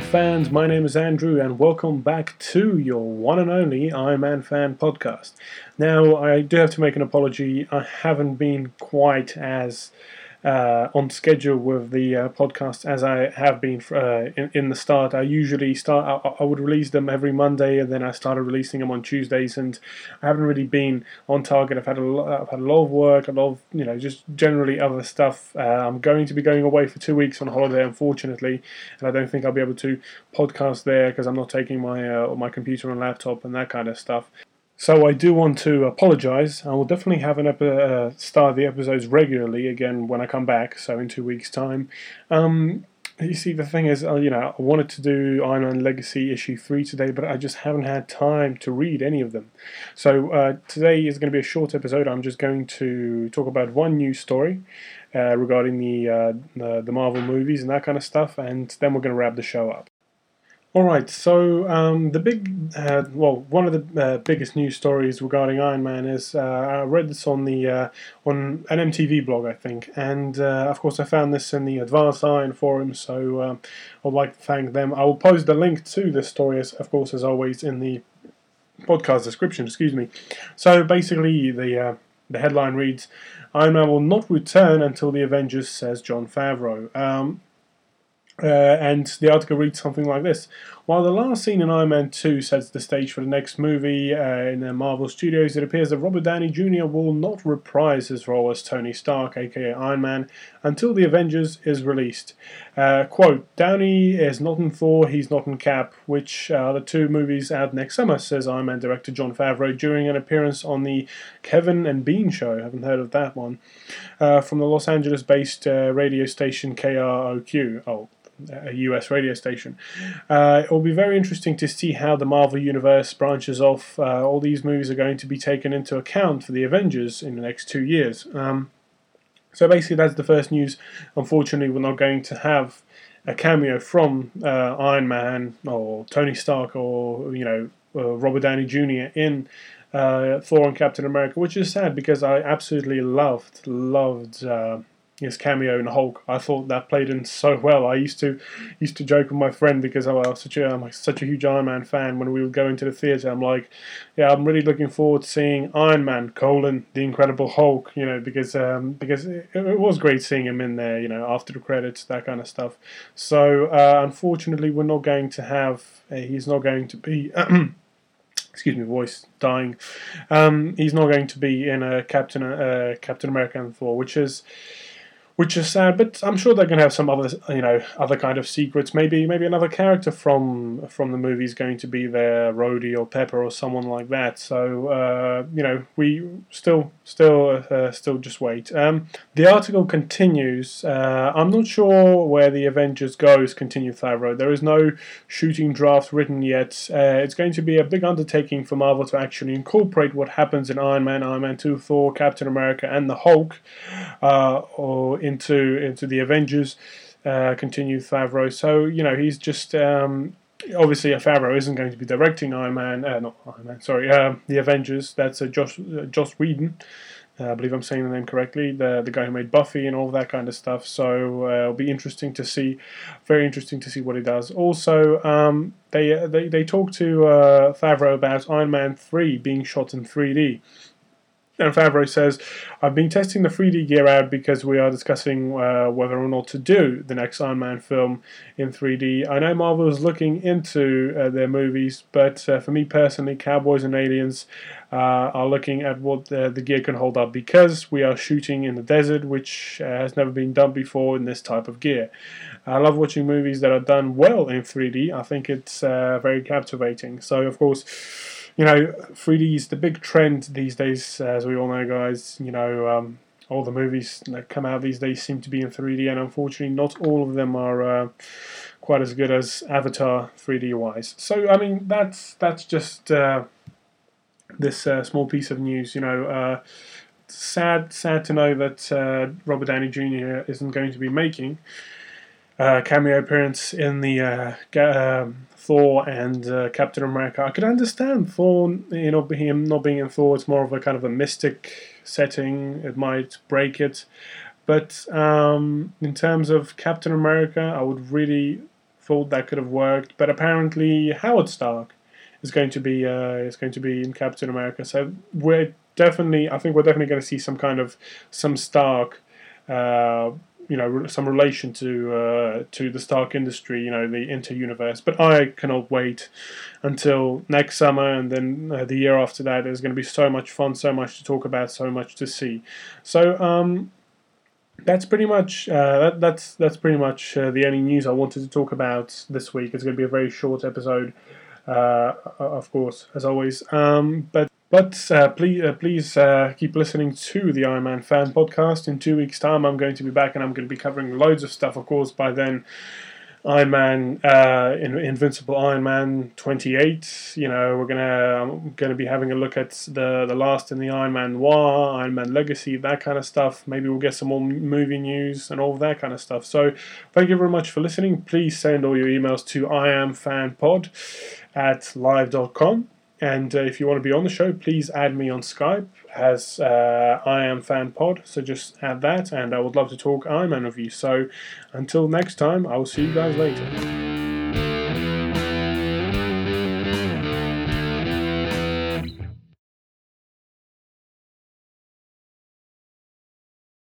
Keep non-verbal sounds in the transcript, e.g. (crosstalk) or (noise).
Fans, my name is Andrew, and welcome back to your one and only Man fan podcast. Now, I do have to make an apology. I haven't been quite as uh, on schedule with the uh, podcast as I have been uh, in, in, the start. I usually start. I, I, would release them every Monday, and then I started releasing them on Tuesdays. And I haven't really been on target. I've had a lot, I've had a lot of work, a lot of you know, just generally other stuff. Uh, I'm going to be going away for two weeks on holiday, unfortunately, and I don't think I'll be able to podcast there because I'm not taking my uh, my computer and laptop and that kind of stuff. So I do want to apologise. I will definitely have an ep- uh, start the episodes regularly again when I come back. So in two weeks' time. Um, you see, the thing is, uh, you know, I wanted to do Iron Man Legacy issue three today, but I just haven't had time to read any of them. So uh, today is going to be a short episode. I'm just going to talk about one news story uh, regarding the, uh, the the Marvel movies and that kind of stuff, and then we're going to wrap the show up. All right, so um, the big, uh, well, one of the uh, biggest news stories regarding Iron Man is uh, I read this on the uh, on an MTV blog, I think, and uh, of course I found this in the Advanced Iron forum. So uh, I'd like to thank them. I will post the link to this story, as, of course, as always, in the podcast description. Excuse me. So basically, the the headline reads: Iron Man will not return until the Avengers, says Jon Favreau. Um, uh, and the article reads something like this While the last scene in Iron Man 2 sets the stage for the next movie uh, in the Marvel Studios, it appears that Robert Downey Jr. will not reprise his role as Tony Stark, aka Iron Man, until The Avengers is released. Uh, quote Downey is not in Thor, he's not in Cap, which are the two movies out next summer, says Iron Man director Jon Favreau during an appearance on the Kevin and Bean show. I haven't heard of that one. Uh, from the Los Angeles based uh, radio station KROQ. Oh, a US radio station. Uh, it will be very interesting to see how the Marvel Universe branches off. Uh, all these movies are going to be taken into account for the Avengers in the next two years. Um, so basically, that's the first news. Unfortunately, we're not going to have a cameo from uh, Iron Man or Tony Stark or you know uh, Robert Downey Jr. in uh, Thor and Captain America, which is sad because I absolutely loved loved uh, his cameo in Hulk. I thought that played in so well. I used to used to joke with my friend because I was such a I'm such a huge Iron Man fan. When we would go into the theater, I'm like, yeah, I'm really looking forward to seeing Iron Man colon the Incredible Hulk. You know, because um, because it, it, was great seeing him in there. You know, after the credits, that kind of stuff. So uh, unfortunately, we're not going to have. Uh, he's not going to be. (clears throat) excuse me, voice dying. Um, he's not going to be in a Captain uh, Captain America and Thor, which is which is sad. But I'm sure they're going to have some other, you know, other kind of secrets. Maybe, maybe another character from from the movie is going to be there, Rhodey or Pepper or someone like that. So, uh, you know, we still, still, uh, still just wait. Um, the article continues. Uh, I'm not sure where the Avengers goes. Continue Favreau. There is no shooting draft written yet. Uh, it's going to be a big undertaking for Marvel to actually incorporate what happens in Iron Man, Iron Man Two, Thor, Captain America, and the Hulk, uh, or into into the Avengers. Uh, continued Favreau. So you know he's just um, obviously a Favreau isn't going to be directing Iron Man, uh, not Iron Man, sorry, uh, the Avengers. That's uh, Josh uh, Joss Whedon. Uh, I believe I'm saying the name correctly. The the guy who made Buffy and all that kind of stuff. So uh, it'll be interesting to see, very interesting to see what he does. Also, um, they they they talked to Favreau about Iron Man three being shot in 3D. And Favreau says, I've been testing the 3D gear out because we are discussing uh, whether or not to do the next Iron Man film in 3D. I know Marvel is looking into uh, their movies, but uh, for me personally, Cowboys and Aliens uh, are looking at what the gear can hold up because we are shooting in the desert, which uh, has never been done before in this type of gear. I love watching movies that are done well in 3D. I think it's uh, very captivating. So, of course, you know, 3D is the big trend these days, as we all know, guys. You know, um, all the movies that come out these days seem to be in 3D, and unfortunately, not all of them are uh, quite as good as Avatar 3D wise. So, I mean, that's that's just uh, this uh, small piece of news. You know, uh, sad sad to know that uh, Robert Downey Jr. isn't going to be making a cameo appearance in the uh, um, Thor and uh, Captain America. I could understand Thor, you know, him not being in Thor. It's more of a kind of a mystic setting. It might break it, but um, in terms of Captain America, I would really thought that could have worked, but apparently Howard Stark is going to be uh, is going to be in Captain America. So we're definitely, I think we're definitely going to see some kind of some Stark. Uh, you know some relation to uh, to the Stark industry, you know the inter universe. But I cannot wait until next summer and then uh, the year after that. There's going to be so much fun, so much to talk about, so much to see. So um, that's pretty much uh, that, that's that's pretty much uh, the only news I wanted to talk about this week. It's going to be a very short episode, uh, of course, as always. Um, but but uh, please, uh, please uh, keep listening to the Iron Man Fan Podcast. In two weeks' time, I'm going to be back, and I'm going to be covering loads of stuff. Of course, by then, Iron Man, uh, Invincible Iron Man 28. You know, we're gonna I'm gonna be having a look at the the last in the Iron Man Noir, Iron Man Legacy, that kind of stuff. Maybe we'll get some more movie news and all of that kind of stuff. So, thank you very much for listening. Please send all your emails to iamfanpod at live.com and uh, if you want to be on the show, please add me on Skype as uh, I am Fan Pod. So just add that, and I would love to talk Iron Man with you. So until next time, I will see you guys later.